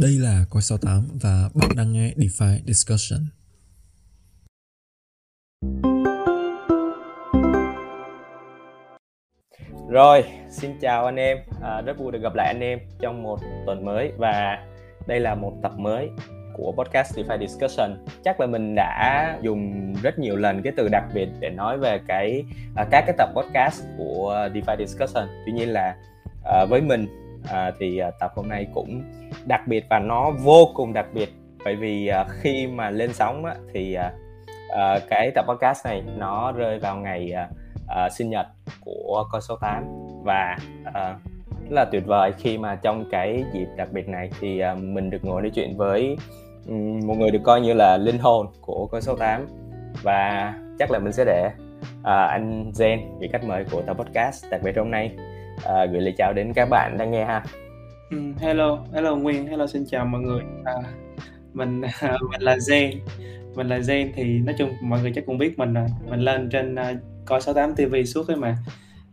Đây là Coi 68 và bạn đang nghe DeFi Discussion. Rồi, xin chào anh em, à, rất vui được gặp lại anh em trong một tuần mới và đây là một tập mới của podcast DeFi Discussion. Chắc là mình đã dùng rất nhiều lần cái từ đặc biệt để nói về cái à, các cái tập podcast của DeFi Discussion. Tuy nhiên là à, với mình à, thì à, tập hôm nay cũng đặc biệt và nó vô cùng đặc biệt. Bởi vì à, khi mà lên sóng á, thì à, à, cái tập podcast này nó rơi vào ngày à, à, sinh nhật của con số 8 và à, rất là tuyệt vời khi mà trong cái dịp đặc biệt này thì à, mình được ngồi nói chuyện với um, một người được coi như là linh hồn của con số 8 và chắc là mình sẽ để à, anh Zen vị khách mời của tập podcast đặc biệt hôm nay à, gửi lời chào đến các bạn đang nghe ha Ừ, hello, hello Nguyên, hello xin chào mọi người. À, mình mình là Zen, mình là Zen thì nói chung mọi người chắc cũng biết mình rồi. Mình lên trên uh, coi 68 TV suốt ấy mà.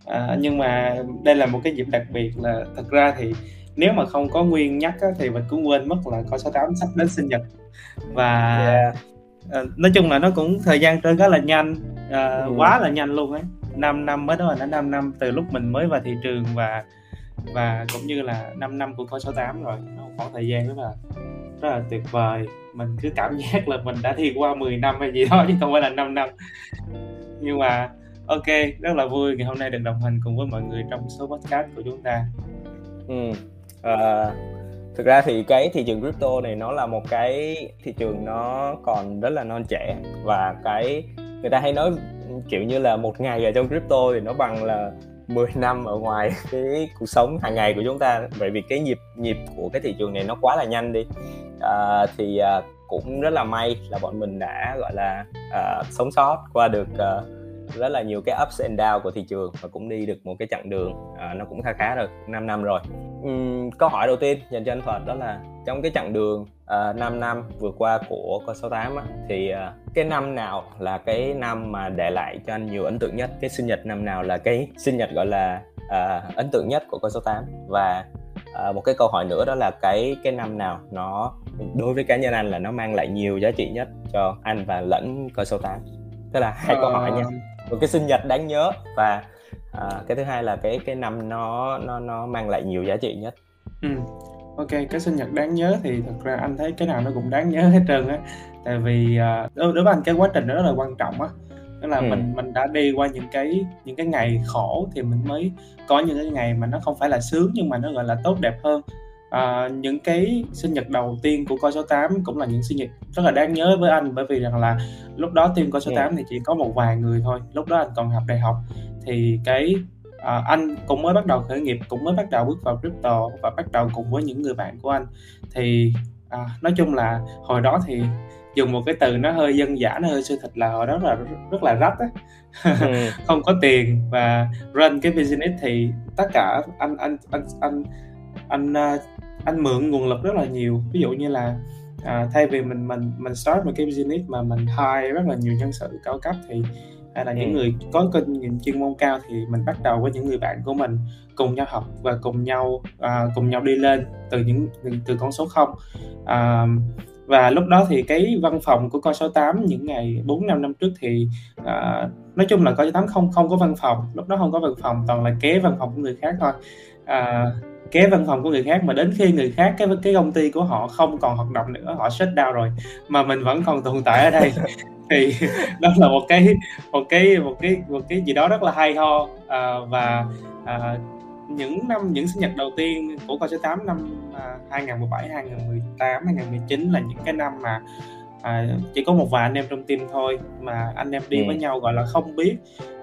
À, nhưng mà đây là một cái dịp đặc biệt là thật ra thì nếu mà không có Nguyên nhắc á, thì mình cũng quên mất là coi 68 sắp đến sinh nhật và yeah. à, nói chung là nó cũng thời gian trôi khá là nhanh, à, Ừ. quá là nhanh luôn ấy. 5 năm mới đó là đã 5 năm từ lúc mình mới vào thị trường và và cũng như là 5 năm của coi 68 rồi. Nó một khoảng thời gian rất là rất là tuyệt vời. Mình cứ cảm giác là mình đã đi qua 10 năm hay gì đó chứ không phải là 5 năm. Nhưng mà ok rất là vui ngày hôm nay được đồng hành cùng với mọi người trong số podcast của chúng ta. Ừ. À, thực ra thì cái thị trường crypto này nó là một cái thị trường nó còn rất là non trẻ. Và cái người ta hay nói kiểu như là một ngày ở trong crypto thì nó bằng là 10 năm ở ngoài cái cuộc sống hàng ngày của chúng ta. Bởi vì cái nhịp nhịp của cái thị trường này nó quá là nhanh đi. À, thì à, cũng rất là may là bọn mình đã gọi là à, sống sót qua được à, rất là nhiều cái ups and down của thị trường và cũng đi được một cái chặng đường à, nó cũng khá khá được 5 năm rồi. Uhm, câu hỏi đầu tiên dành cho anh Thuật đó là trong cái chặng đường à, uh, 5 năm vừa qua của con 68 á, thì à, cái năm nào là cái năm mà để lại cho anh nhiều ấn tượng nhất? Cái sinh nhật năm nào là cái sinh nhật gọi là à, ấn tượng nhất của con 68 và à, một cái câu hỏi nữa đó là cái cái năm nào nó đối với cá nhân anh là nó mang lại nhiều giá trị nhất cho anh và lẫn con 68 tức là hai câu hỏi nha một cái sinh nhật đáng nhớ và à, cái thứ hai là cái cái năm nó nó nó mang lại nhiều giá trị nhất Ừ. Ok, cái sinh nhật đáng nhớ thì thật ra anh thấy cái nào nó cũng đáng nhớ hết trơn á. Tại vì à, đối, đối với anh cái quá trình đó rất là quan trọng á. Tức là Ừ. mình mình đã đi qua những cái những cái ngày khổ thì mình mới có những cái ngày mà nó không phải là sướng nhưng mà nó gọi là tốt đẹp hơn. À, những cái sinh nhật đầu tiên của coi số 8 cũng là những sinh nhật rất là đáng nhớ với anh bởi vì rằng là lúc đó team coi số Ừ. 8 thì chỉ có một vài người thôi. Lúc đó anh còn học đại học thì cái à, anh cũng mới bắt đầu khởi nghiệp cũng mới bắt đầu bước vào crypto và bắt đầu cùng với những người bạn của anh thì à, nói chung là hồi đó thì dùng một cái từ nó hơi dân dã nó hơi sư thịt là hồi đó là rất, là rách á ừ. không có tiền và run cái business thì tất cả anh anh anh anh anh à, anh mượn nguồn lực rất là nhiều. Ví dụ như là à, thay vì mình mình mình start một cái business mà mình hire rất là nhiều nhân sự cao cấp thì hay là những Ừ. người có kinh nghiệm chuyên môn cao thì mình bắt đầu với những người bạn của mình cùng nhau học và cùng nhau à, cùng nhau đi lên từ những từ, con số 0 à, và lúc đó thì cái văn phòng của coi số 8 những ngày 4 năm năm trước thì à, nói chung là coi số 8 không không có văn phòng. Lúc đó không có văn phòng toàn là kế văn phòng của người khác thôi. À, kế văn phòng của người khác mà đến khi người khác cái cái công ty của họ không còn hoạt động nữa họ shut down rồi mà mình vẫn còn tồn tại ở đây. Thì đó là một cái một cái một cái một cái gì đó rất là hay ho. À, và à, những năm những sinh nhật đầu tiên của coi số 8 năm à, 2017 2018 2019 là những cái năm mà à, chỉ có một vài anh em trong team thôi mà anh em đi Ừ. với nhau gọi là không biết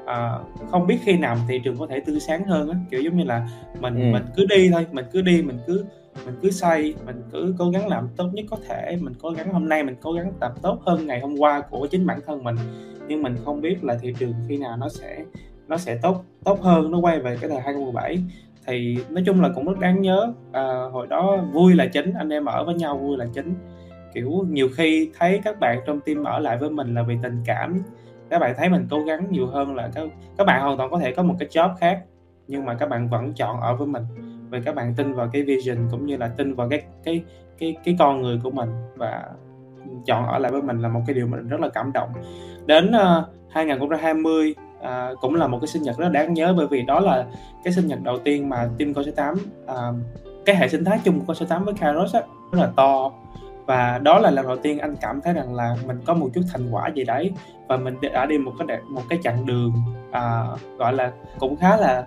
à, không biết khi nào thị trường có thể tươi sáng hơn á. Kiểu giống như là mình Ừ. mình cứ đi thôi mình cứ đi mình cứ mình cứ xây mình cứ cố gắng làm tốt nhất có thể. Mình cố gắng hôm nay mình cố gắng tập tốt hơn ngày hôm qua của chính bản thân mình. Nhưng mình không biết là thị trường khi nào nó sẽ nó sẽ tốt tốt hơn nó quay về cái thời 2017 thì nói chung là cũng rất đáng nhớ. À, hồi đó vui là chính anh em ở với nhau vui là chính. Kiểu nhiều khi thấy các bạn trong team ở lại với mình là vì tình cảm các bạn thấy mình cố gắng nhiều hơn là các các bạn hoàn toàn có thể có một cái job khác nhưng mà các bạn vẫn chọn ở với mình. Vì các bạn tin vào cái vision cũng như là tin vào cái cái cái cái con người của mình và chọn ở lại với mình là một cái điều mình rất là cảm động. Đến uh, 2020 à, cũng là một cái sinh nhật rất đáng nhớ bởi vì đó là cái sinh nhật đầu tiên mà team con số 8 à, ờ, cái hệ sinh thái chung của con số 8 với Kairos á, rất là to và đó là lần đầu tiên anh cảm thấy rằng là mình có một chút thành quả gì đấy. Và mình đã đi một cái một cái chặng đường à, gọi là cũng khá là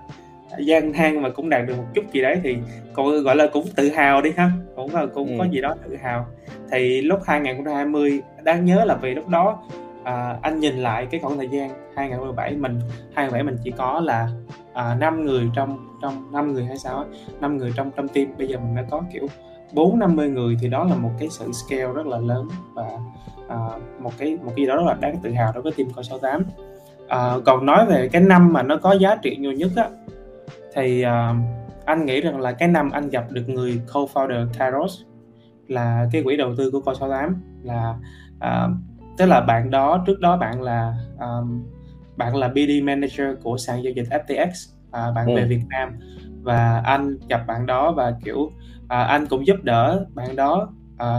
gian nan mà cũng đạt được một chút gì đấy thì cũng gọi là cũng tự hào đi ha. Cũng là cũng ừ. có gì đó tự hào. Thì lúc 2020 đáng nhớ là vì lúc đó à, anh nhìn lại cái khoảng thời gian 2017 mình 2017 mình chỉ có là à, 5 người trong trong 5 người hay sao năm người trong trong team. Bây giờ mình đã có kiểu bốn năm mươi người thì đó là một cái sự scale rất là lớn và à, một cái một cái gì đó rất là đáng tự hào đối với team coi 68 à, còn nói về cái năm mà nó có giá trị nhiều nhất á thì à, anh nghĩ rằng là cái năm anh gặp được người co-founder Kairos là cái quỹ đầu tư của coi 68 là à, tức là bạn đó trước đó bạn là um, bạn là BD manager của sàn giao dịch FTX à, bạn ừ. về Việt Nam và anh gặp bạn đó và kiểu à, anh cũng giúp đỡ bạn đó à,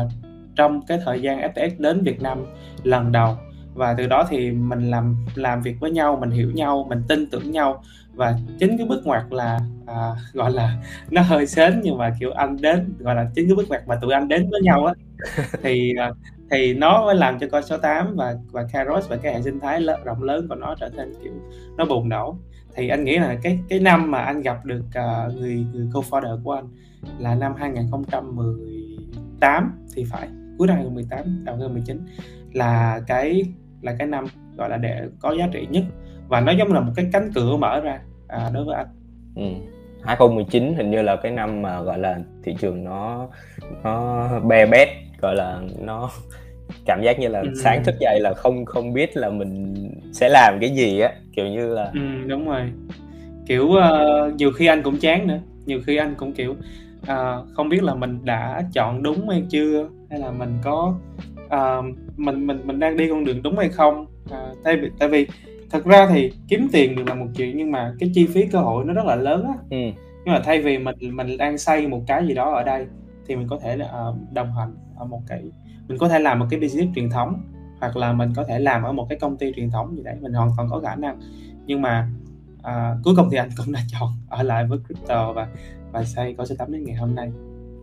trong cái thời gian FTX đến Việt Nam lần đầu. Và từ đó thì mình làm làm việc với nhau mình hiểu nhau mình tin tưởng nhau. Và chính cái bước ngoặt là à, gọi là nó hơi sến nhưng mà kiểu anh đến gọi là chính cái bước ngoặt mà tụi anh đến với nhau á. Thì à, thì nó mới làm cho coi số 8 và và Kairos và cái hệ sinh thái lớn, rộng lớn của nó trở thành kiểu nó bùng nổ. Thì anh nghĩ là cái cái năm mà anh gặp được uh, người người co-founder của anh là năm 2018 thì phải cuối năm 2018 đầu 2019 là cái là cái năm gọi là để có giá trị nhất và nó giống là một cái cánh cửa mở ra à, đối với anh. Ừ. 2019 hình như là cái năm mà gọi là thị trường nó nó be bét gọi là nó cảm giác như là ừ. sáng thức dậy là không không biết là mình sẽ làm cái gì á kiểu như là ừ, đúng rồi kiểu uh, nhiều khi anh cũng chán nữa nhiều khi anh cũng kiểu uh, không biết là mình đã chọn đúng hay chưa? Hay là mình có uh, mình mình mình đang đi con đường đúng hay không? Uh, tại vì tại vì thật ra thì kiếm tiền được là một chuyện nhưng mà cái chi phí cơ hội nó rất là lớn á. Ừ. nhưng mà thay vì mình mình đang xây một cái gì đó ở đây thì mình có thể là uh, đồng hành ở một cái mình có thể làm một cái business truyền thống hoặc là mình có thể làm ở một cái công ty truyền thống gì đấy mình hoàn toàn có khả năng. Nhưng mà à, cuối cùng thì anh cũng đã chọn ở lại với crypto và và xây có sẽ tắm đến ngày hôm nay.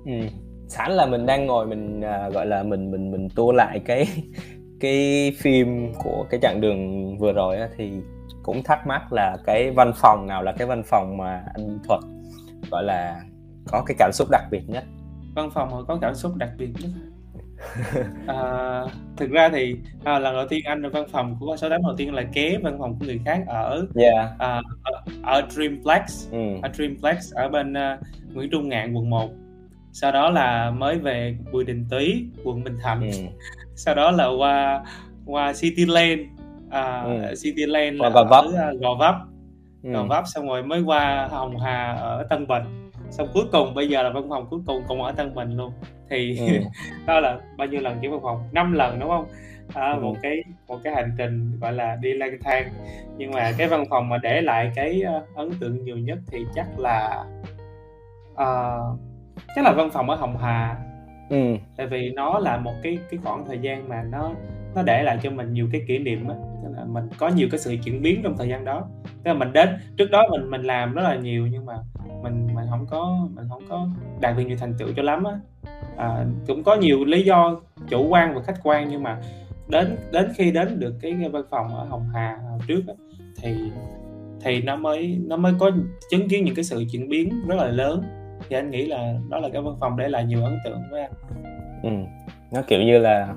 Ừ. sẵn là mình đang ngồi mình uh, gọi là mình mình mình tua lại cái cái phim của cái chặng đường vừa rồi á, thì cũng thắc mắc là cái văn phòng nào là cái văn phòng mà anh thuật gọi là có cái cảm xúc đặc biệt nhất? Văn phòng mà có cảm xúc đặc biệt nhất à, thực ra thì à, lần đầu tiên anh ở văn phòng của số tám đầu tiên là kế văn phòng của người khác ở yeah. à, ở, ở Dreamplex ừ. ở Dreamplex ở bên uh, Nguyễn Trung Ngạn quận 1 sau đó là mới về Bùi Đình Tý quận Bình Thạnh ừ. sau đó là qua qua City Lane à, ừ. City Lane là Gò Vấp ở uh, Gò Vấp ừ. Gò Vấp xong rồi mới qua Hồng Hà ở Tân Bình xong cuối cùng bây giờ là văn phòng cuối cùng cũng ở Tân Bình luôn. Thì ừ. đó là bao nhiêu lần chuyển văn phòng? Năm lần đúng không? À, ừ. một cái một cái hành trình gọi là đi lang thang. Nhưng mà cái văn phòng mà để lại cái uh, ấn tượng nhiều nhất thì chắc là uh, chắc là văn phòng ở Hồng Hà. Ừ. tại vì nó là một cái cái khoảng thời gian mà nó nó để lại cho mình nhiều cái kỷ niệm á. Là mình có nhiều cái sự chuyển biến trong thời gian đó. Tức là mình đến trước đó mình mình làm rất là nhiều nhưng mà mình không có mình không có đạt được nhiều thành tựu cho lắm á. À, cũng có nhiều lý do chủ quan và khách quan nhưng mà đến đến khi đến được cái, văn phòng ở Hồng Hà trước á, thì thì nó mới nó mới có chứng kiến những cái sự chuyển biến rất là lớn. Thì anh nghĩ là đó là cái văn phòng để lại nhiều ấn tượng với anh. Ừ. nó kiểu như là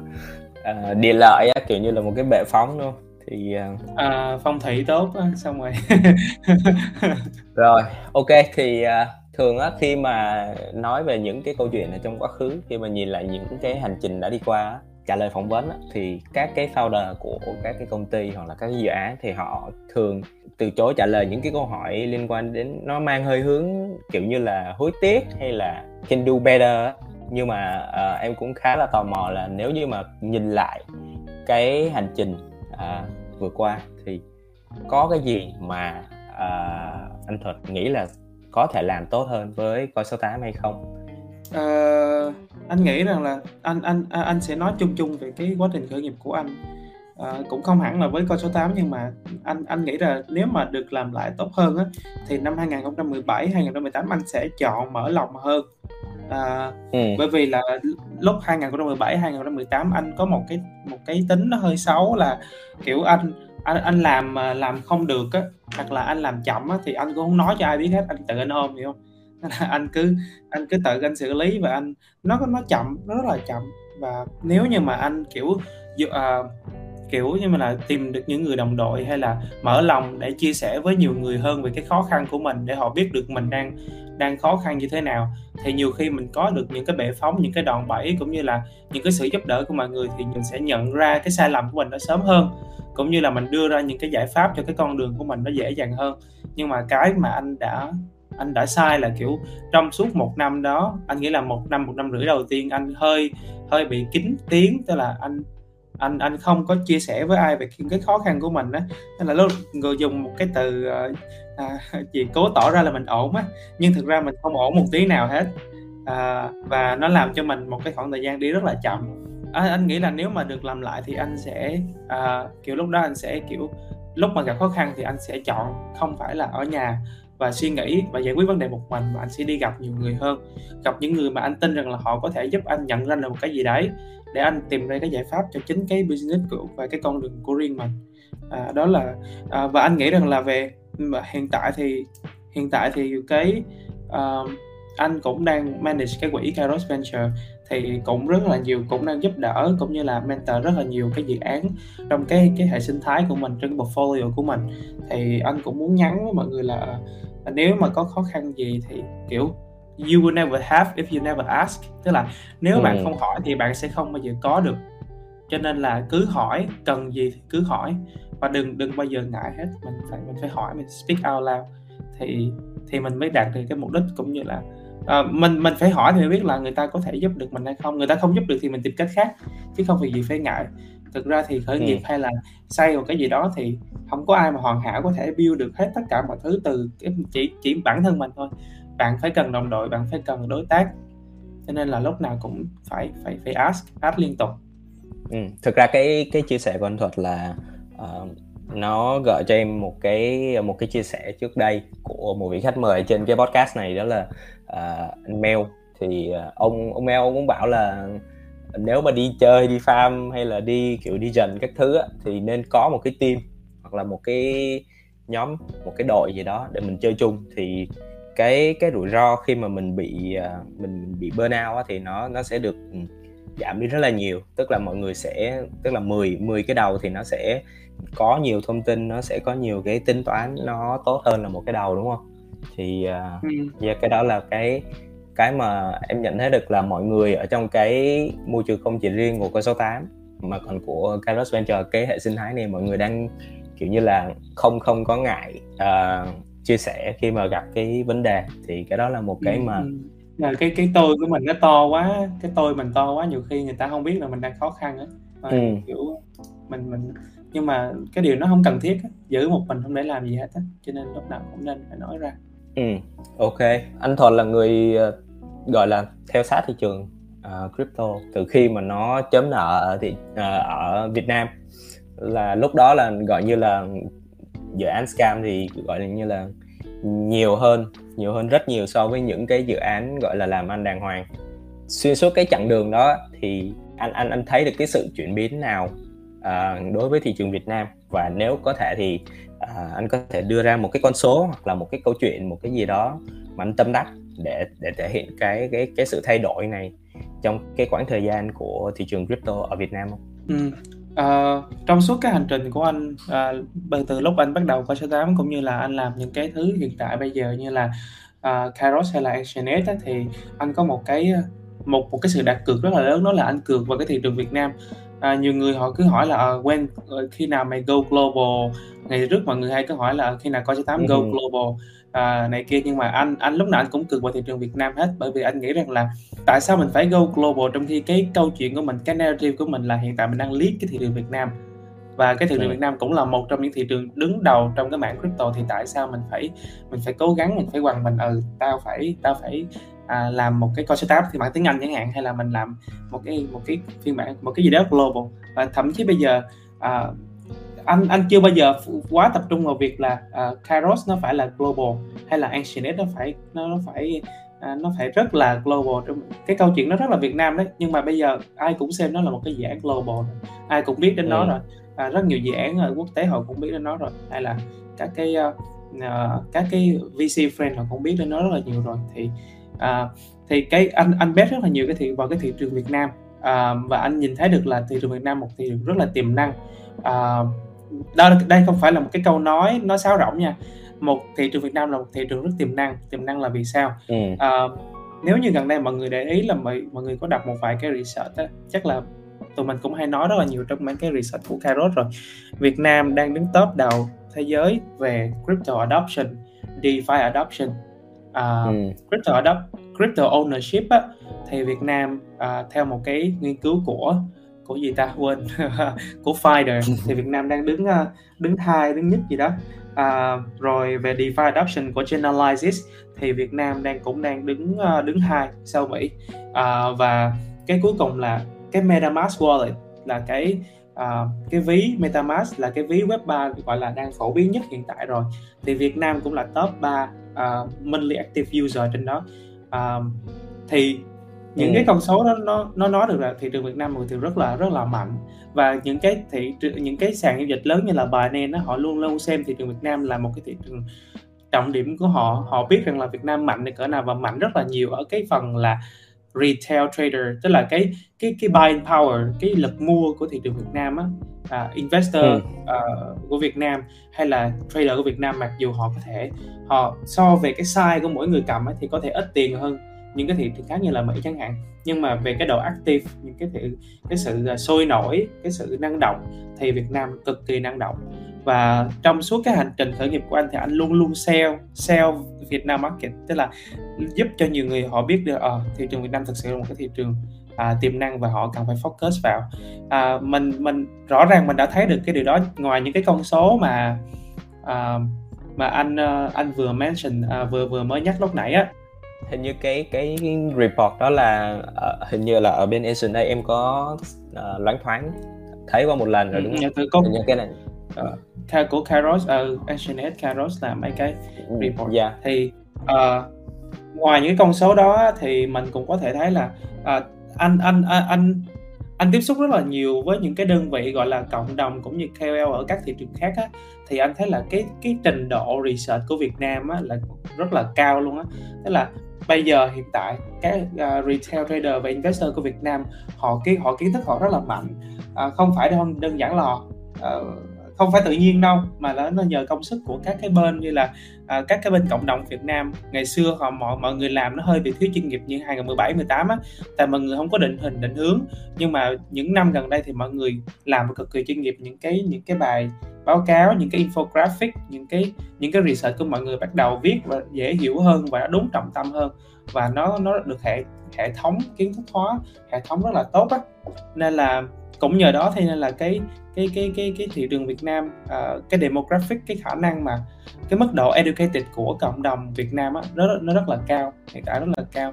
uh, địa lợi á, kiểu như là một cái bệ phóng luôn thì uh... à, phong thủy tốt xong rồi. Rồi ok thì uh, thường á khi mà nói về những cái câu chuyện ở trong quá khứ khi mà nhìn lại những cái hành trình đã đi qua trả lời phỏng vấn á, thì các cái founder của các cái công ty hoặc là các cái dự án thì họ thường từ chối trả lời những cái câu hỏi liên quan đến nó mang hơi hướng kiểu như là hối tiếc hay là can do better nhưng mà uh, em cũng khá là tò mò là nếu như mà nhìn lại cái hành trình uh, vừa qua thì có cái gì mà uh, anh thuật nghĩ là có thể làm tốt hơn với coi số 8 hay không? Uh, anh nghĩ rằng là anh anh anh sẽ nói chung chung về cái quá trình khởi nghiệp của anh uh, cũng không hẳn là với con số 8 nhưng mà anh anh nghĩ là nếu mà được làm lại tốt hơn á thì năm 2017 2018 anh sẽ chọn mở lòng hơn uh, ừ. bởi vì là lúc 2017 2018 anh có một cái một cái tính nó hơi xấu là kiểu anh anh anh làm à, làm không được á hoặc là anh làm chậm á thì anh cũng không nói cho ai biết hết anh tự anh ôm hiểu không? Anh cứ anh cứ tự anh xử lý và anh nó nó chậm nó rất là chậm. Và nếu như mà anh kiểu uh, kiểu như mà là tìm được những người đồng đội hay là mở lòng để chia sẻ với nhiều người hơn về cái khó khăn của mình để họ biết được mình đang đang khó khăn như thế nào thì nhiều khi mình có được những cái bệ phóng những cái đòn bẩy cũng như là những cái sự giúp đỡ của mọi người thì mình sẽ nhận ra cái sai lầm của mình nó sớm hơn cũng như là mình đưa ra những cái giải pháp cho cái con đường của mình nó dễ dàng hơn. Nhưng mà cái mà anh đã anh đã sai là kiểu trong suốt một năm đó anh nghĩ là một năm một năm rưỡi đầu tiên anh hơi hơi bị kín tiếng. Tức là anh anh anh không có chia sẻ với ai về cái khó khăn của mình á. Nên là lúc người dùng một cái từ ờ, à, chỉ cố tỏ ra là mình ổn á. Nhưng thực ra mình không ổn một tí nào hết. À, và nó làm cho mình một cái khoảng thời gian đi rất là chậm anh, anh nghĩ là nếu mà được làm lại thì anh sẽ à, kiểu lúc đó anh sẽ kiểu lúc mà gặp khó khăn thì anh sẽ chọn không phải là ở nhà và suy nghĩ và giải quyết vấn đề một mình mà anh sẽ đi gặp nhiều người hơn gặp những người mà anh tin rằng là họ có thể giúp anh nhận ra được một cái gì đấy để anh tìm ra cái giải pháp cho chính cái business của và cái con đường của riêng mình. À, đó là à, và anh nghĩ rằng là về ừ, hiện tại thì hiện tại thì cái uh, anh cũng đang manage cái quỹ Kairos Venture thì cũng rất là nhiều cũng đang giúp đỡ cũng như là mentor rất là nhiều cái dự án trong cái cái hệ sinh thái của mình trên portfolio của mình. Thì anh cũng muốn nhắn với mọi người là nếu mà có khó khăn gì thì kiểu you will never have if you never ask. Tức là nếu ừ. bạn không hỏi thì bạn sẽ không bao giờ có được. Cho nên là cứ hỏi cần gì thì cứ hỏi. Và đừng đừng bao giờ ngại hết mình phải mình phải hỏi mình speak out loud. Thì thì mình mới đạt được cái mục đích cũng như là uh, mình mình phải hỏi thì mới biết là người ta có thể giúp được mình hay không người ta không giúp được thì mình tìm cách khác chứ không vì gì phải ngại thực ra thì khởi nghiệp ừ. hay là xây một cái gì đó thì không có ai mà hoàn hảo có thể build được hết tất cả mọi thứ từ chỉ chỉ bản thân mình thôi bạn phải cần đồng đội bạn phải cần đối tác cho nên là lúc nào cũng phải phải phải ask ask liên tục ừ. thực ra cái cái chia sẻ của anh thuật là uh, nó gợi cho em một cái một cái chia sẻ trước đây của một vị khách mời trên cái podcast này đó là uh, anh Mel. Thì uh, ông ông Mel cũng bảo là nếu mà đi chơi đi farm hay là đi kiểu đi dần các thứ á, thì nên có một cái team hoặc là một cái nhóm một cái đội gì đó để mình chơi chung. Thì cái cái rủi ro khi mà mình bị à, mình bị burnout á, thì nó nó sẽ được ừ, giảm đi rất là nhiều. Tức là mọi người sẽ tức là 10 10 cái đầu thì nó sẽ có nhiều thông tin nó sẽ có nhiều cái tính toán nó tốt hơn là một cái đầu đúng không? Thì uh, ừ. yeah, cái đó là cái cái mà em nhận thấy được là mọi người ở trong cái môi trường không chỉ riêng của con số 8 mà còn của Kairos Venture cái hệ sinh thái này mọi người đang kiểu như là không không có ngại uh, chia sẻ khi mà gặp cái vấn đề thì cái đó là một cái mà là ừ. cái cái tôi của mình nó to quá cái tôi mình to quá nhiều khi người ta không biết là mình đang khó khăn á ừ. kiểu mình mình nhưng mà cái điều nó không cần thiết á. giữ một mình không để làm gì hết á cho nên lúc nào cũng nên phải nói ra ừ. Ok. Anh thuận là người ờ, gọi là theo sát thị trường uh, crypto. Từ khi mà nó chấm nợ ở thị uh, ở Việt Nam là lúc đó là gọi như là dự án scam thì gọi là như là nhiều hơn nhiều hơn rất nhiều so với những cái dự án gọi là làm ăn đàng hoàng. Xuyên suốt cái chặng đường đó thì anh anh anh thấy được cái sự chuyển biến nào uh, đối với thị trường Việt Nam và nếu có thể thì uh, anh có thể đưa ra một cái con số hoặc là một cái câu chuyện một cái gì đó mà anh tâm đắc để để thể hiện cái cái cái sự thay đổi này trong cái quãng thời gian của thị trường crypto ở Việt Nam không? Ừ. Uh, trong suốt cái hành trình của anh uh, từ lúc anh bắt đầu qua số 8 cũng như là anh làm những cái thứ hiện tại bây giờ như là uh, Kairos hay là ActionX thì anh có một cái một một cái sự đặt cược rất là lớn đó là anh cược vào cái thị trường Việt Nam à, nhiều người họ cứ hỏi là when uh, khi nào mày go global ngày trước mọi người hay có hỏi là khi nào coi 8 go ừ. global à, này kia nhưng mà anh anh lúc nào anh cũng cược vào thị trường Việt Nam hết bởi vì anh nghĩ rằng là tại sao mình phải go global trong khi cái câu chuyện của mình cái narrative của mình là hiện tại mình đang lead cái thị trường Việt Nam và cái thị trường Ừ. Việt Nam cũng là một trong những thị trường đứng đầu trong cái mảng crypto thì tại sao mình phải mình phải cố gắng mình phải quằn mình ừ tao phải tao phải à, làm một cái coin startup thì bản tiếng Anh chẳng hạn hay là mình làm một cái một cái phiên bản một cái gì đó global. Và thậm chí bây giờ à, anh anh chưa bao giờ quá tập trung vào việc là uh, Kairos nó phải là global hay là Ancient nó phải nó, nó phải à, nó phải rất là global trong cái câu chuyện nó rất là Việt Nam đấy. Nhưng mà bây giờ ai cũng xem nó là một cái dự án global ai cũng biết đến nó Ừ. rồi. À, rất nhiều dự án ở quốc tế họ cũng biết đến nó rồi. Hay là các cái uh, uh, các cái VC friend họ cũng biết đến nó rất là nhiều rồi. Thì uh, thì cái anh anh bet rất là nhiều cái thị vào cái thị trường Việt Nam. À, và anh nhìn thấy được là thị trường Việt Nam một thị trường rất là tiềm năng. À, đó đây không phải là một cái câu nói nó sáo rỗng nha. Một thị trường Việt Nam là một thị trường rất tiềm năng. Tiềm năng là vì sao? Ừ. à, nếu như gần đây mọi người để ý là mọi, mọi người có đọc một vài cái research á, chắc là tụi mình cũng hay nói rất là nhiều trong mấy cái research của Kairos rồi. Việt Nam đang đứng top đầu thế giới về crypto adoption DeFi adoption à, Ừ. crypto adopt crypto ownership á, thì Việt Nam à, theo một cái nghiên cứu của của gì ta? Quên của Finder thì Việt Nam đang đứng à, đứng hai đứng nhất gì đó. À, rồi về DeFi adoption của Chainalysis thì Việt Nam đang cũng đang đứng à, đứng hai sau Mỹ. À, và cái cuối cùng là cái MetaMask wallet là cái à, cái ví MetaMask là cái ví web 3 gọi là đang phổ biến nhất hiện tại rồi. Thì Việt Nam cũng là top 3 uh, monthly active user trên đó. Uh, thì những Ừ. cái con số đó nó nó nói được là thị trường Việt Nam là một thị trường rất là rất là mạnh. Và những cái thị trường những cái sàn giao dịch lớn như là Binance đó, họ luôn luôn xem thị trường Việt Nam là một cái thị trường trọng điểm của họ. Họ biết rằng là Việt Nam mạnh đến cỡ nào và mạnh rất là nhiều ở cái phần là retail trader tức là cái cái cái buying power cái lực mua của thị trường Việt Nam á à, investor Ừ. ờ, của Việt Nam hay là trader của Việt Nam mặc dù họ có thể họ so về cái size của mỗi người cầm ấy, thì có thể ít tiền hơn những cái thị trường khác như là Mỹ chẳng hạn nhưng mà về cái độ active những cái thị, cái sự à, sôi nổi cái sự năng động thì Việt Nam cực kỳ năng động và trong suốt cái hành trình khởi nghiệp của anh thì anh luôn luôn sell sell Việt Nam market tức là giúp cho nhiều người họ biết được ờ, thị trường Việt Nam thực sự là một cái thị trường à, tiềm năng và họ cần phải focus vào. À, mình mình rõ ràng mình đã thấy được cái điều đó ngoài những cái con số mà à, mà anh ờ, anh vừa mention à, vừa vừa mới nhắc lúc nãy á. Hình như cái cái report đó là ờ, hình như là ở bên Asian đây em có uh, loáng thoáng thấy qua một lần rồi đúng Ừ, không? từ có Hình như cái này Ca- của Kairos uh, SNS Kairos làm mấy cái ừ, report. dạ. Thì ờ, ngoài những con số đó thì mình cũng có thể thấy là ờ, anh anh anh anh anh tiếp xúc rất là nhiều với những cái đơn vị gọi là cộng đồng cũng như KOL ở các thị trường khác á. Thì anh thấy là cái cái trình độ research của Việt Nam á là rất là cao luôn á. Tức là bây giờ hiện tại các uh, à, retail trader và investor của Việt Nam họ cái họ kiến thức họ rất là mạnh. Uh, không phải đơn đơn giản là uh, không phải tự nhiên đâu mà là nó nhờ công sức của các cái bên như là à, các cái bên cộng đồng Việt Nam. Ngày xưa họ mọi mọi người làm nó hơi bị thiếu chuyên nghiệp như 2017 18 á tại mọi người không có định hình định hướng. Nhưng mà những năm gần đây thì mọi người làm cực kỳ chuyên nghiệp những cái những cái bài báo cáo những cái infographic những cái những cái research của mọi người bắt đầu viết và dễ hiểu hơn và nó đúng trọng tâm hơn. Và nó nó được hệ hệ thống kiến thức hóa hệ thống rất là tốt á. Nên là cũng nhờ đó thì nên là cái cái cái cái cái thị trường Việt Nam à, cái demographic cái khả năng mà cái mức độ educated của cộng đồng Việt Nam á nó nó rất là cao hiện tại rất là cao.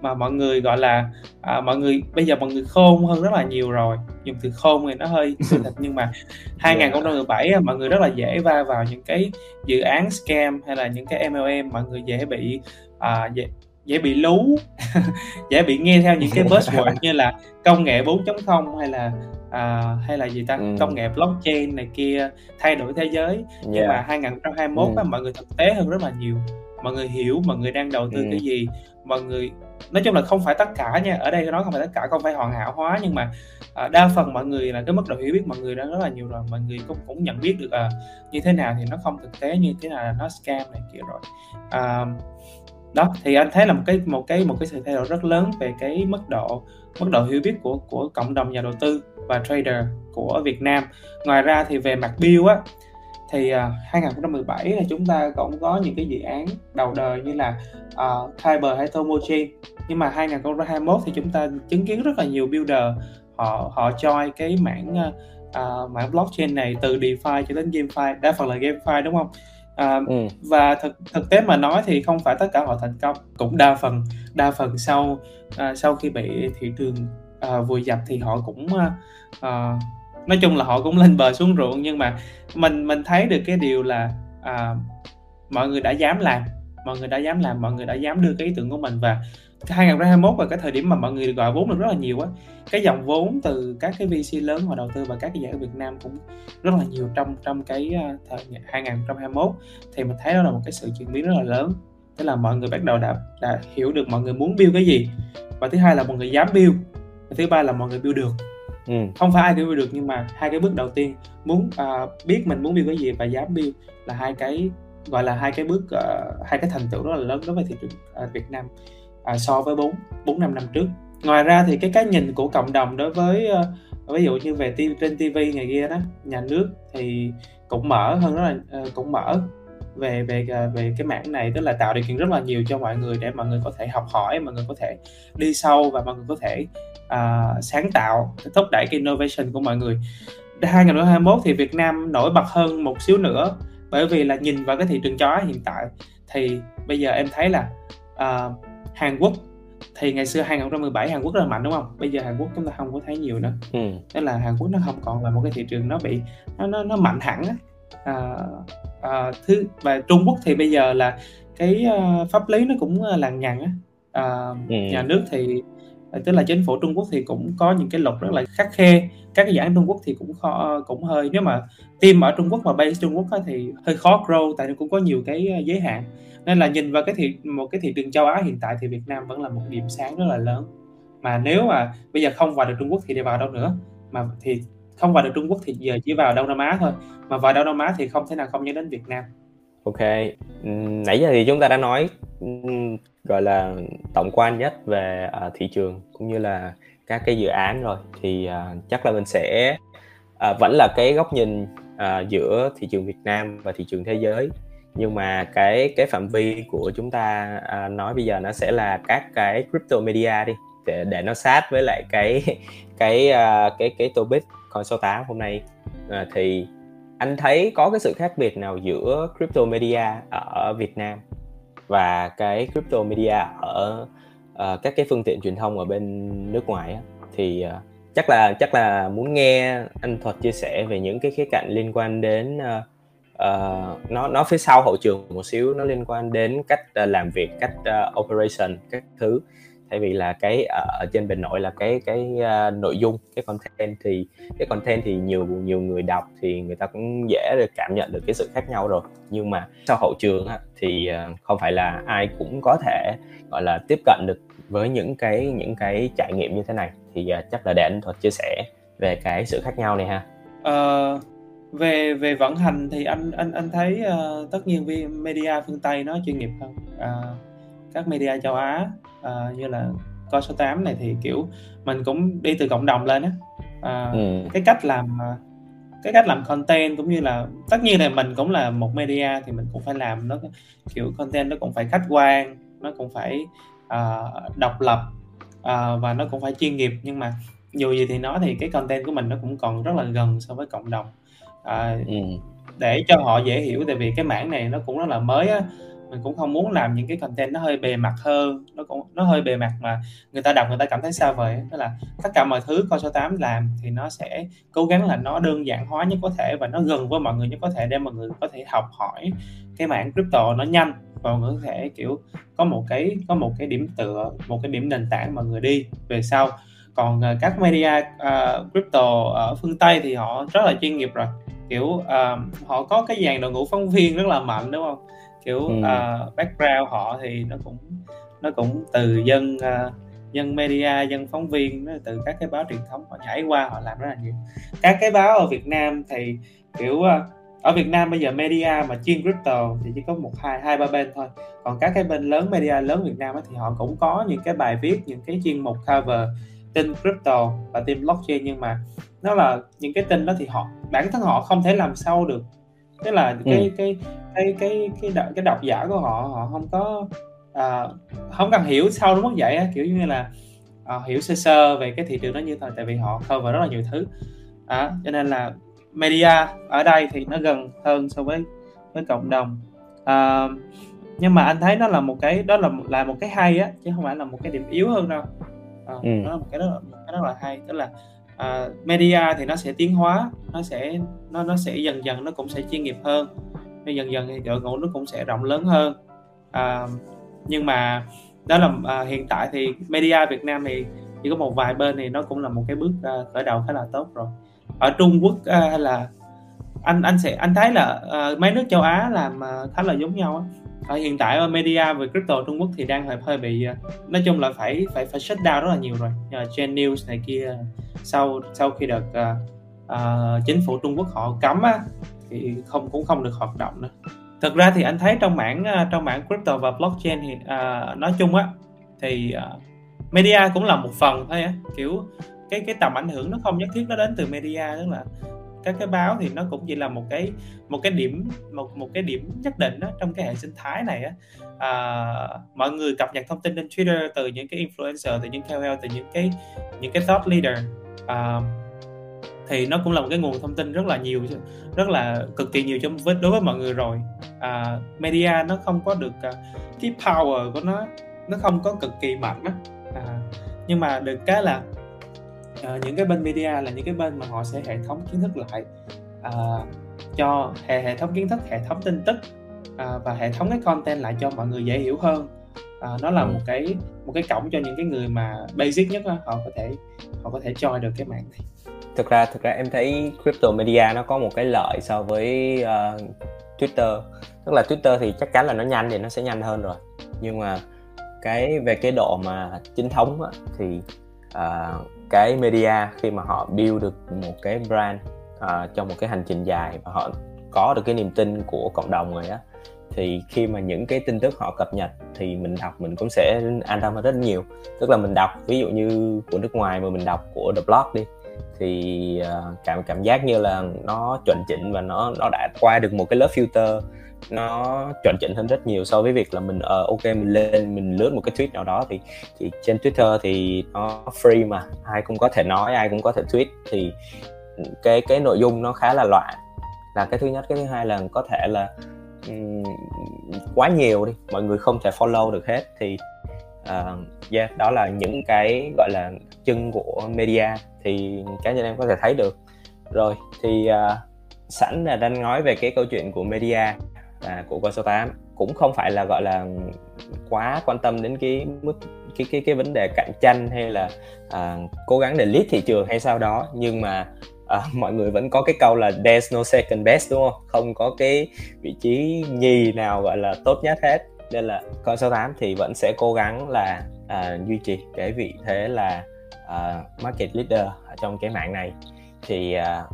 Mà mọi người gọi là à, mọi người bây giờ mọi người khôn hơn rất là nhiều rồi. Dùng từ khôn thì nó hơi sự thật nhưng mà 2017 á, mọi người rất là dễ va vào những cái dự án scam hay là những cái MLM mọi người dễ bị à, dễ dễ bị lú dễ bị nghe theo những cái buzzword như là công nghệ 4.0 hay là à, hay là gì ta? Ừ. công nghệ blockchain này kia thay đổi thế giới. Nhưng dạ. mà 2021 Ừ. á, mọi người thực tế hơn rất là nhiều. Mọi người hiểu mọi người đang đầu tư Ừ. cái gì. Mọi người nói chung là không phải tất cả nha. Ở đây nói không phải tất cả không phải hoàn hảo hóa nhưng mà à, đa phần mọi người là cái mức độ hiểu biết mọi người đã rất là nhiều rồi. Mọi người cũng cũng nhận biết được à, như thế nào thì nó không thực tế như thế nào là nó scam này kia rồi. À, đó thì anh thấy là một cái một cái một cái sự thay đổi rất lớn về cái mức độ mức độ hiểu biết của của cộng đồng nhà đầu tư và trader của Việt Nam. Ngoài ra thì về mặt build á thì uh, 2017 là chúng ta cũng có những cái dự án đầu đời như là à, uh, Kyber hay Tomochi. Nhưng mà 2021 thì chúng ta chứng kiến rất là nhiều builder họ họ join cái mảng uh, mảng blockchain này từ DeFi cho đến GameFi đa phần là GameFi đúng không? Uh, ừ. và thực thực tế mà nói thì không phải tất cả họ thành công. Cũng đa phần đa phần sau uh, sau khi bị thị trường uh, vùi dập thì họ cũng uh, uh, nói chung là họ cũng lên bờ xuống ruộng. Nhưng mà mình mình thấy được cái điều là uh, mọi người đã dám làm mọi người đã dám làm mọi người đã dám đưa cái ý tưởng của mình và 2021 là cái thời điểm mà mọi người gọi vốn được rất là nhiều á. Cái dòng vốn từ các cái VC lớn họ đầu tư và các cái giải ở Việt Nam cũng rất là nhiều trong trong cái ờ, thời 2021 thì mình thấy đó là một cái sự chuyển biến rất là lớn. Tức là mọi người bắt đầu đã đã hiểu được mọi người muốn build cái gì. Và thứ hai là mọi người dám build. Và thứ ba là mọi người build được. Ừ. không phải ai cũng build được nhưng mà hai cái bước đầu tiên muốn uh, biết mình muốn build cái gì và dám build là hai cái gọi là hai cái bước uh, hai cái thành tựu rất là lớn đối với thị trường uh, Việt Nam à, so với bốn bốn năm năm trước. Ngoài ra thì cái cái nhìn của cộng đồng đối với uh, ví dụ như về TV, trên TV ngày kia đó nhà nước thì cũng mở hơn rất là uh, cũng mở về về ờ, về cái mảng này tức là tạo điều kiện rất là nhiều cho mọi người để mọi người có thể học hỏi mọi người có thể đi sâu và mọi người có thể uh, sáng tạo thúc đẩy cái innovation của mọi người. 2021 thì Việt Nam nổi bật hơn một xíu nữa bởi vì là nhìn vào cái thị trường chó hiện tại thì bây giờ em thấy là uh, Hàn Quốc thì ngày xưa 2017 Hàn Quốc rất là mạnh đúng không? Bây giờ Hàn Quốc chúng ta không có thấy nhiều nữa. Ừ. Nên là Hàn Quốc nó không còn là một cái thị trường nó bị nó nó, nó mạnh hẳn á. À, à, thứ và Trung Quốc thì bây giờ là cái uh, pháp lý nó cũng lằng nhằng á. À, ừ. Nhà nước thì tức là chính phủ Trung Quốc thì cũng có những cái luật rất là khắc khe các cái dự Trung Quốc thì cũng khó cũng hơi nếu mà team ở Trung Quốc mà base Trung Quốc thì hơi khó grow tại nó cũng có nhiều cái ờ, giới hạn nên là nhìn vào cái thị một cái thị trường châu Á hiện tại thì Việt Nam vẫn là một điểm sáng rất là lớn. Mà nếu mà bây giờ không vào được Trung Quốc thì để vào đâu nữa? Mà thì không vào được Trung Quốc thì giờ chỉ vào Đông Nam Á thôi. Mà vào Đông Nam Á thì không thể nào không nhớ đến Việt Nam. Ok, nãy giờ thì chúng ta đã nói gọi là tổng quan nhất về uh, thị trường cũng như là các cái dự án rồi. Thì uh, chắc là mình sẽ uh, vẫn là cái góc nhìn uh, giữa thị trường Việt Nam và thị trường thế giới nhưng mà cái cái phạm vi của chúng ta à, nói bây giờ nó sẽ là các cái crypto media đi để để nó sát với lại cái cái uh, cái cái topic con số 8 hôm nay. À, thì anh thấy có cái sự khác biệt nào giữa crypto media ở Việt Nam và cái crypto media ở uh, các cái phương tiện truyền thông ở bên nước ngoài á, thì uh, chắc là chắc là muốn nghe anh thuật chia sẻ về những cái khía cạnh liên quan đến uh, uh, nó nó phía sau hậu trường một xíu nó liên quan đến cách uh, làm việc cách uh, operation các thứ. Thay vì là cái ở trên bề nội là cái cái uh, nội dung cái content thì cái content thì nhiều nhiều người đọc thì người ta cũng dễ được cảm nhận được cái sự khác nhau rồi. Nhưng mà sau hậu trường á, thì uh, không phải là ai cũng có thể gọi là tiếp cận được với những cái những cái trải nghiệm như thế này. Thì uh, chắc là để anh thuật chia sẻ về cái sự khác nhau này ha. Uh, về về vận hành thì anh anh anh thấy uh, tất nhiên media phương tây nó chuyên nghiệp hơn. Uh, các media châu á uh, như là coi số 8 này thì kiểu mình cũng đi từ cộng đồng lên á. Uh, ừ. cái cách làm cái cách làm content cũng như là tất nhiên là mình cũng là một media thì mình cũng phải làm nó kiểu content nó cũng phải khách quan nó cũng phải uh, độc lập uh, và nó cũng phải chuyên nghiệp. Nhưng mà dù gì thì nói thì cái content của mình nó cũng còn rất là gần so với cộng đồng uh, ừ. để cho họ dễ hiểu tại vì cái mảng này nó cũng rất là mới á. Mình cũng không muốn làm những cái content nó hơi bề mặt hơn nó cũng nó hơi bề mặt mà người ta đọc người ta cảm thấy xa vời tức là tất cả mọi thứ coi số 8 làm thì nó sẽ cố gắng là nó đơn giản hóa nhất có thể và nó gần với mọi người nhất có thể để mọi người có thể học hỏi cái mảng crypto nó nhanh và mọi người có thể kiểu có một cái có một cái điểm tựa một cái điểm nền tảng mọi người đi về sau còn uh, các media uh, crypto ở phương tây thì họ rất là chuyên nghiệp rồi. Kiểu uh, họ có cái dàn đội ngũ phóng viên rất là mạnh đúng không? Kiểu ừ. uh, background họ thì nó cũng nó cũng từ dân uh, dân media dân phóng viên nó từ các cái báo truyền thống họ nhảy qua họ làm rất là nhiều. Các cái báo ở Việt Nam thì kiểu uh, ở Việt Nam bây giờ media mà chuyên crypto thì chỉ có một hai hai ba bên thôi. Còn các cái bên lớn media lớn Việt Nam thì họ cũng có những cái bài viết những cái chuyên mục cover tin crypto và tin blockchain nhưng mà nó là những cái tin đó thì họ bản thân họ không thể làm sâu được. Tức là cái ừ. cái cái cái cái đọc, cái độc giả của họ họ không có uh, không cần hiểu sâu đến mức vậy kiểu như là uh, hiểu sơ sơ về cái thị trường đó như thôi tại vì họ cover rất là nhiều thứ. À, cho nên là media ở đây thì nó gần hơn so với với cộng đồng. À, nhưng mà anh thấy nó là một cái đó là là một cái hay á chứ không phải là một cái điểm yếu hơn đâu à, ừ. nó là một cái rất là, cái rất là hay. Tức là uh, media thì nó sẽ tiến hóa nó sẽ nó nó sẽ dần dần nó cũng sẽ chuyên nghiệp hơn. Nên dần dần thì đội ngũ nó cũng sẽ rộng lớn hơn. Uh, nhưng mà đó là uh, hiện tại thì media Việt Nam thì chỉ có một vài bên thì nó cũng là một cái bước uh, khởi đầu khá là tốt rồi. Ở Trung Quốc uh, hay là anh anh sẽ anh thấy là uh, mấy nước châu Á làm uh, khá là giống nhau á ở hiện tại ờ, media về crypto Trung Quốc thì đang hơi hơi bị ờ, nói chung là phải phải phải shut down rất là nhiều rồi. Trên Gen News này kia sau sau khi được uh, uh, chính phủ Trung Quốc họ cấm á thì không cũng không được hoạt động nữa. Thực ra thì anh thấy trong mảng trong mảng crypto và blockchain thì uh, nói chung á thì uh, media cũng là một phần thôi á. Kiểu cái cái tầm ảnh hưởng nó không nhất thiết nó đến từ media tức là các cái báo thì nó cũng chỉ là một cái một cái điểm một một cái điểm nhất định đó trong cái hệ sinh thái này á. À, mọi người cập nhật thông tin trên Twitter từ những cái influencer từ những KOL từ những cái những cái thought leader. À, thì nó cũng là một cái nguồn thông tin rất là nhiều rất là cực kỳ nhiều cho với đối với mọi người rồi. À, media nó không có được à, cái power của nó nó không có cực kỳ mạnh đó à, nhưng mà được cái là uh, những cái bên media là những cái bên mà họ sẽ hệ thống kiến thức lại uh, cho hệ hệ thống kiến thức hệ thống tin tức uh, và hệ thống cái content lại cho mọi người dễ hiểu hơn. Uh, nó là ừ. một cái một cái cổng cho những cái người mà basic nhất đó, họ có thể họ có thể join được cái mạng này. Thực ra thực ra em thấy crypto media nó có một cái lợi so với uh, Twitter. Tức là Twitter thì chắc chắn là nó nhanh thì nó sẽ nhanh hơn rồi. Nhưng mà cái về cái độ mà chính thống á, thì uh, cái media khi mà họ build được một cái brand uh, trong một cái hành trình dài và họ có được cái niềm tin của cộng đồng rồi á thì khi mà những cái tin tức họ cập nhật thì mình đọc mình cũng sẽ an tâm hơn rất nhiều. Tức là mình đọc ví dụ như của nước ngoài mà mình đọc của the blog đi thì uh, cảm cảm giác như là nó chuẩn chỉnh và nó nó đã qua được một cái lớp filter nó chuẩn chỉnh hơn rất nhiều so với việc là mình uh, ok mình lên mình lướt một cái tweet nào đó thì thì trên Twitter thì nó free mà ai cũng có thể nói ai cũng có thể tweet thì cái cái nội dung nó khá là loạn. Là cái thứ nhất cái thứ hai là có thể là um, quá nhiều đi mọi người không thể follow được hết thì uh, yeah đó là những cái gọi là chân của media thì cá nhân em có thể thấy được. Rồi thì uh, sẵn là đang nói về cái câu chuyện của media à, của con số 8 cũng không phải là gọi là quá quan tâm đến cái mức cái cái cái vấn đề cạnh tranh hay là à, cố gắng để lead thị trường hay sao đó. Nhưng mà à, mọi người vẫn có cái câu là there's no second best đúng không? Không có cái vị trí nhì nào gọi là tốt nhất hết. Nên là con số 8 thì vẫn sẽ cố gắng là à, duy trì cái vị thế là à, market leader ở trong cái mạng này. Thì à,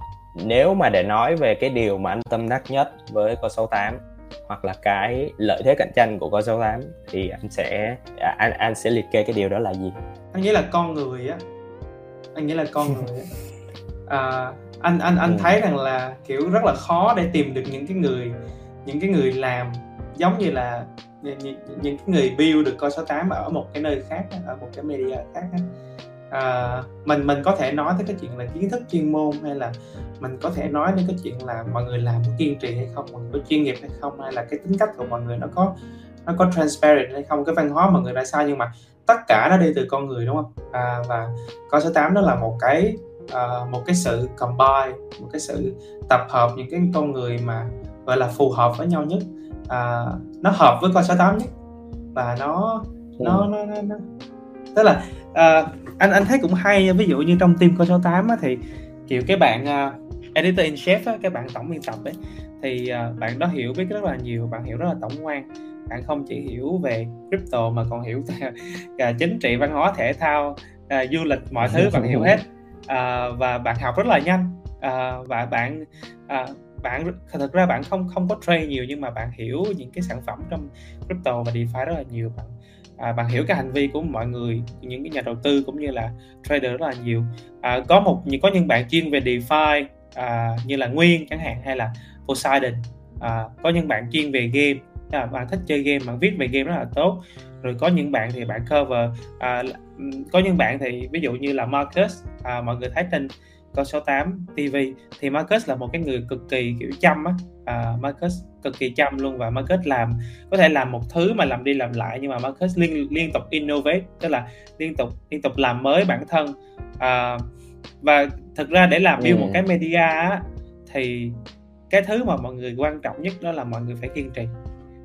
nếu mà để nói về cái điều mà anh tâm đắc nhất với con số 8 hoặc là cái lợi thế cạnh tranh của con số 8 thì anh sẽ à, anh anh sẽ liệt kê cái điều đó là gì? Anh nghĩ là con người á. Anh nghĩ là con người á. À, anh anh anh ừ. thấy rằng là kiểu rất là khó để tìm được những cái người những cái người làm giống như là những, những, những cái người build được coi số 8 ở một cái nơi khác ở một cái media khác à, mình mình có thể nói tới cái chuyện là kiến thức chuyên môn hay là mình có thể nói đến cái chuyện là mọi người làm có kiên trì hay không mọi người có chuyên nghiệp hay không hay là cái tính cách của mọi người nó có nó có transparent hay không cái văn hóa mọi người ra sao. Nhưng mà tất cả nó đi từ con người đúng không? À, và con số 8 đó là một cái uh, một cái sự combine một cái sự tập hợp những cái con người mà gọi là phù hợp với nhau nhất. Uh, nó hợp với con số 8 nhất và nó nó, ừ. nó, nó, nó tức là uh, anh anh thấy cũng hay ví dụ như trong team con số 8 á, thì kiểu cái bạn uh, editor in chef á, cái bạn tổng biên tập ấy thì uh, bạn đó hiểu biết rất là nhiều bạn hiểu rất là tổng quan. Bạn không chỉ hiểu về crypto mà còn hiểu cả chính trị văn hóa thể thao uh, du lịch mọi thứ bạn hiểu hết. Uh, và bạn học rất là nhanh. Uh, và bạn uh, bạn thật ra bạn không không có trade nhiều nhưng mà bạn hiểu những cái sản phẩm trong crypto và DeFi rất là nhiều bạn à, bạn hiểu cái hành vi của mọi người những cái nhà đầu tư cũng như là trader rất là nhiều. À, có một có những bạn chuyên về DeFi à, như là Nguyên chẳng hạn hay là Poseidon. À, có những bạn chuyên về game. Là bạn thích chơi game bạn viết về game rất là tốt. Rồi có những bạn thì bạn cover à, có những bạn thì ví dụ như là Marcus à, mọi người thấy trên con số 8 TV thì Marcus là một cái người cực kỳ kiểu chăm á à, Marcus cực kỳ chăm luôn và Marcus làm có thể làm một thứ mà làm đi làm lại nhưng mà Marcus liên liên tục innovate tức là liên tục liên tục làm mới bản thân à, và thực ra để làm build ừ. một cái media á, thì cái thứ mà mọi người quan trọng nhất đó là mọi người phải kiên trì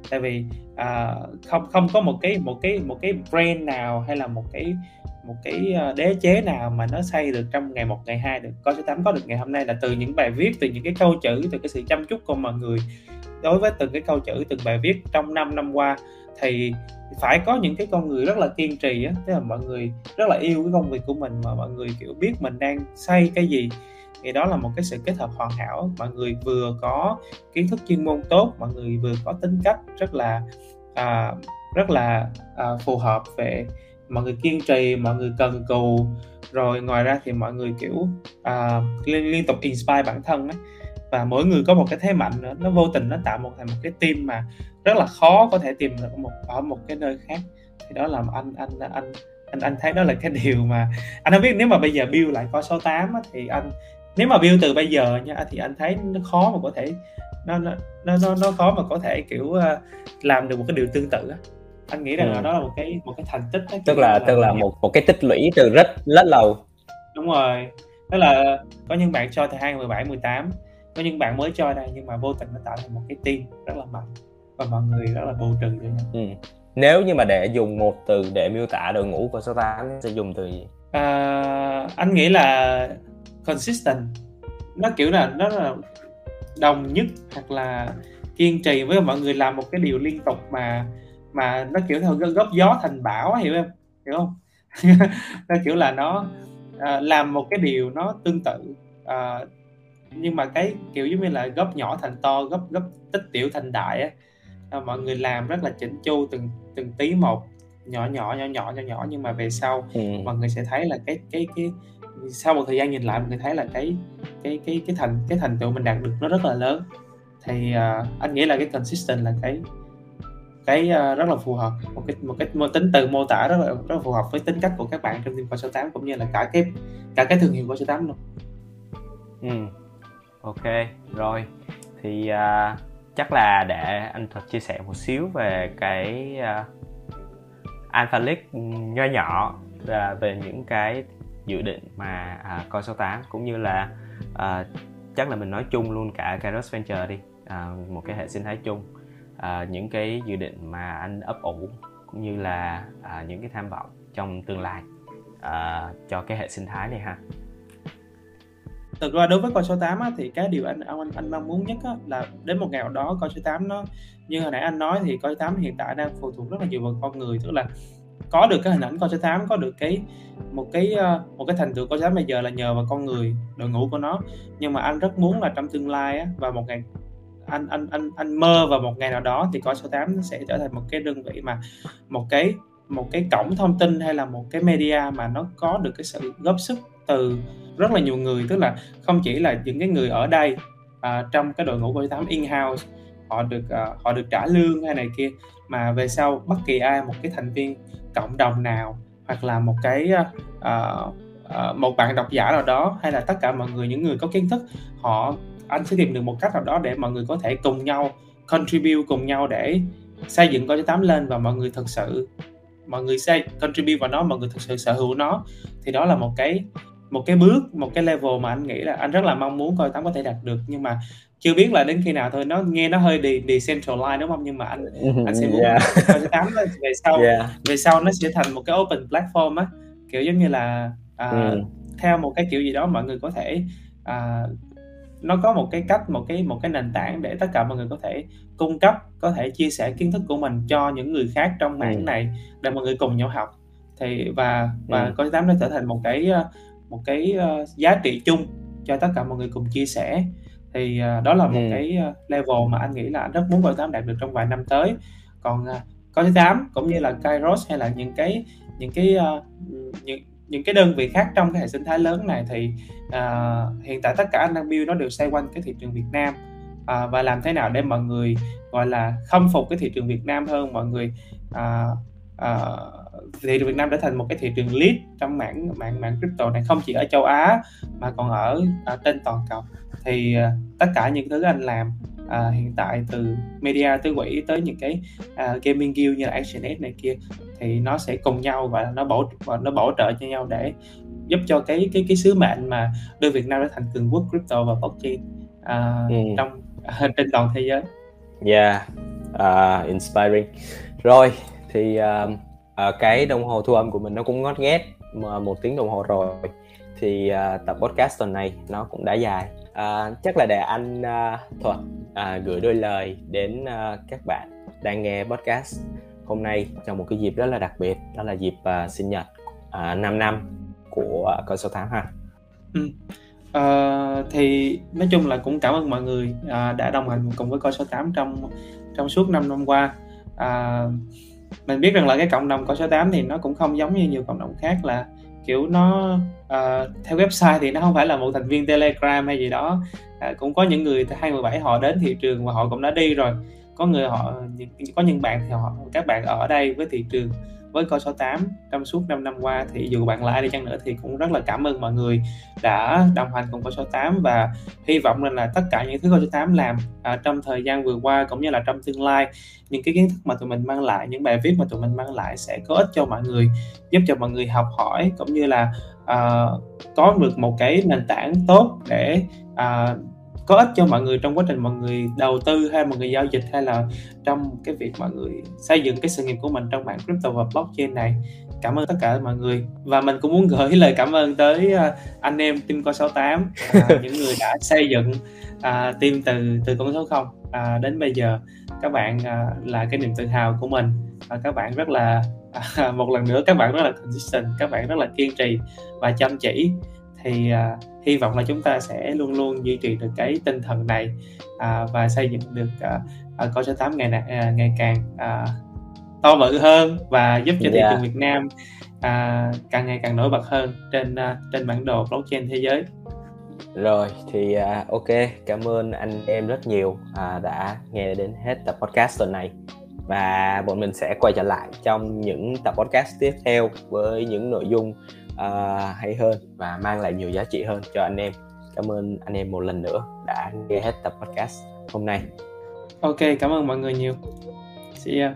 tại vì à, không không có một cái một cái một cái brand nào hay là một cái một cái ờ, đế chế nào mà nó xây được trong ngày một ngày hai được có số tám có được ngày hôm nay là từ những bài viết từ những cái câu chữ từ cái sự chăm chút của mọi người. Đối với từng cái câu chữ từng bài viết trong 5 năm qua thì phải có những cái con người rất là kiên trì á tức là mọi người rất là yêu cái công việc của mình mà mọi người kiểu biết mình đang xây cái gì. Thì đó là một cái sự kết hợp hoàn hảo mọi người vừa có kiến thức chuyên môn tốt mọi người vừa có tính cách rất là à, rất là à, phù hợp về mọi người kiên trì mọi người cần cù. Rồi ngoài ra thì mọi người kiểu à, liên, liên tục inspire bản thân ấy. Và mỗi người có một cái thế mạnh nữa nó vô tình nó tạo một thành một cái team mà rất là khó có thể tìm được một ở một cái nơi khác. Thì đó là anh anh anh anh anh thấy đó là cái điều mà anh không biết. Nếu mà bây giờ build lại coi số 8 á, thì anh nếu mà build từ bây giờ nha thì anh thấy nó khó mà có thể nó nó nó nó khó mà có thể kiểu à, làm được một cái điều tương tự á anh nghĩ rằng ừ. là đó là một cái một cái thành tích đó, tức là, là tức là một một cái tích lũy từ rất rất lâu. Đúng rồi. Tức là có những bạn cho từ 2017 18 có những bạn mới cho đây nhưng mà vô tình nó tạo thành một cái team rất là mạnh và mọi người rất là bù trừ cho nhau. Ừ. nếu như mà để dùng một từ để miêu tả đội ngũ của số 8 sẽ dùng từ gì? À, anh nghĩ là consistent. Nó kiểu là nó là đồng nhất hoặc là kiên trì với mọi người làm một cái điều liên tục mà mà nó kiểu theo góp gió thành bão hiểu không? Hiểu không? Nó kiểu là nó à, làm một cái điều nó tương tự à, nhưng mà cái kiểu giống như là góp nhỏ thành to góp góp tích tiểu thành đại á à, mọi người làm rất là chỉnh chu từng từng tí một nhỏ nhỏ nhỏ nhỏ nhỏ nhỏ nhưng mà về sau ừ. mọi người sẽ thấy là cái cái cái sau một thời gian nhìn lại mọi người thấy là cái cái cái cái thành cái thành tựu mình đạt được nó rất là lớn. Thì uh, anh nghĩ là cái consistent là cái cái uh, rất là phù hợp một cái một cái một tính từ mô tả rất là rất là phù hợp với tính cách của các bạn trong team số 8 cũng như là cả cái cả cái thương hiệu của số 8 luôn. Ừ. Ok, rồi. Thì uh, chắc là để anh thật chia sẻ một xíu về cái uh, Alpha League ừ, nho nhỏ uh, về những cái dự định mà uh, coi số 8 cũng như là uh, chắc là mình nói chung luôn cả Kairos Venture đi uh, một cái hệ sinh thái chung à, những cái dự định mà anh ấp ủ cũng như là à, những cái tham vọng trong tương lai à, cho cái hệ sinh thái này ha. Thực ra đối với con số 8 á, thì cái điều anh anh anh mong muốn nhất á, là đến một ngày nào đó con số 8 nó như hồi nãy anh nói thì con số 8 hiện tại đang phụ thuộc rất là nhiều vào con người tức là có được cái hình ảnh con số 8 có được cái một cái ờ, một cái thành tựu con số 8 bây giờ là nhờ vào con người đội ngũ của nó. Nhưng mà anh rất muốn là trong tương lai á, và một ngày anh anh anh anh mơ vào một ngày nào đó thì coi số 8 sẽ trở thành một cái đơn vị mà một cái một cái cổng thông tin hay là một cái media mà nó có được cái sự góp sức từ rất là nhiều người. Tức là không chỉ là những cái người ở đây à, trong cái đội ngũ của 8 in house họ được uh, họ được trả lương hay này kia mà về sau bất kỳ ai một cái thành viên cộng đồng nào hoặc là một cái uh, uh, một bạn độc giả nào đó hay là tất cả mọi người những người có kiến thức họ anh sẽ tìm được một cách nào đó để mọi người có thể cùng nhau contribute cùng nhau để xây dựng coi tám lên và mọi người thật sự mọi người xây contribute vào nó mọi người thực sự sở hữu nó thì đó là một cái một cái bước một cái level mà anh nghĩ là anh rất là mong muốn coi tám có thể đạt được nhưng mà chưa biết là đến khi nào thôi nó nghe nó hơi đi decentralized đúng không nhưng mà anh anh sẽ muốn yeah. coi tám về sau yeah. về sau nó sẽ thành một cái open platform á kiểu giống như là à, ừ. theo một cái kiểu gì đó mọi người có thể à, nó có một cái cách một cái một cái nền tảng để tất cả mọi người có thể cung cấp có thể chia sẻ kiến thức của mình cho những người khác trong mảng ừ. này để mọi người cùng nhau học thì và và ừ. có tám nó trở thành một cái ờ, một cái uh, giá trị chung cho tất cả mọi người cùng chia sẻ thì uh, đó là một ừ. cái level mà anh nghĩ là anh rất muốn coi tám đạt được trong vài năm tới còn uh, coi tám cũng như là Kairos hay là những cái những cái uh, những những cái đơn vị khác trong cái hệ sinh thái lớn này thì uh, hiện tại tất cả anh đang build nó đều xoay quanh cái thị trường Việt Nam. Uh, và làm thế nào để mọi người gọi là khâm phục cái thị trường Việt Nam hơn mọi người uh, uh, thị trường Việt Nam trở thành một cái thị trường lead trong mảng mảng mảng crypto này không chỉ ở châu Á mà còn ở, ở trên toàn cầu. Thì uh, tất cả những thứ anh làm uh, hiện tại từ media tới quỹ tới những cái uh, gaming guild như là ActionX này kia thì nó sẽ cùng nhau và nó bổ và nó bổ trợ cho nhau để giúp cho cái cái cái sứ mệnh mà đưa Việt Nam trở thành cường quốc crypto và blockchain uh, ừ. trong uh, trên toàn thế giới. Yeah, uh, inspiring. Rồi thì uh, uh, cái đồng hồ thu âm của mình nó cũng ngót nghét mà một tiếng đồng hồ rồi thì uh, tập podcast tuần này nó cũng đã dài à, chắc là để anh uh, thuật à, gửi đôi lời đến uh, các bạn đang nghe podcast hôm nay trong một cái dịp rất là đặc biệt đó là dịp uh, sinh nhật uh, 5 năm của uh, cơ số tháng ha ừ. uh, thì nói chung là cũng cảm ơn mọi người uh, đã đồng hành cùng với coi số 8 trong trong suốt 5 năm qua uh, mình biết rằng là cái cộng đồng coi số 8 thì nó cũng không giống như nhiều cộng đồng khác là kiểu nó uh, theo website thì nó không phải là một thành viên telegram hay gì đó. Uh, cũng có những người 2017 họ đến thị trường và họ cũng đã đi rồi. Có người họ có những bạn thì họ các bạn ở đây với thị trường với coi số 8 trong suốt 5 năm qua thì dù bạn là ai đi chăng nữa thì cũng rất là cảm ơn mọi người đã đồng hành cùng coi số 8 và hy vọng rằng là tất cả những thứ coi số 8 làm à, trong thời gian vừa qua cũng như là trong tương lai những cái kiến thức mà tụi mình mang lại những bài viết mà tụi mình mang lại sẽ có ích cho mọi người giúp cho mọi người học hỏi cũng như là uh, có được một cái nền tảng tốt để uh, có ích cho mọi người trong quá trình mọi người đầu tư hay mọi người giao dịch hay là trong cái việc mọi người xây dựng cái sự nghiệp của mình trong mảng crypto và blockchain này. Cảm ơn tất cả mọi người. Và mình cũng muốn gửi lời cảm ơn tới uh, anh em team con 68 uh, những người đã xây dựng uh, team từ từ con số 0 uh, đến bây giờ các bạn uh, là cái niềm tự hào của mình. Và các bạn rất là uh, một lần nữa các bạn rất là consistent các bạn rất là kiên trì và chăm chỉ thì uh, hy vọng là chúng ta sẽ luôn luôn duy trì được cái tinh thần này uh, và xây dựng được uh, uh, coi số 8 ngày uh, ngày càng uh, to bự hơn và giúp cho thị yeah. Dạ. trường Việt Nam uh, càng ngày càng nổi bật hơn trên uh, trên bản đồ blockchain thế giới rồi thì uh, ok cảm ơn anh em rất nhiều uh, đã nghe đến hết tập podcast tuần này và bọn mình sẽ quay trở lại trong những tập podcast tiếp theo với những nội dung uh, hay hơn và mang lại nhiều giá trị hơn cho anh em. Cảm ơn anh em một lần nữa đã nghe hết tập podcast hôm nay. Ok cảm ơn mọi người nhiều. See ya.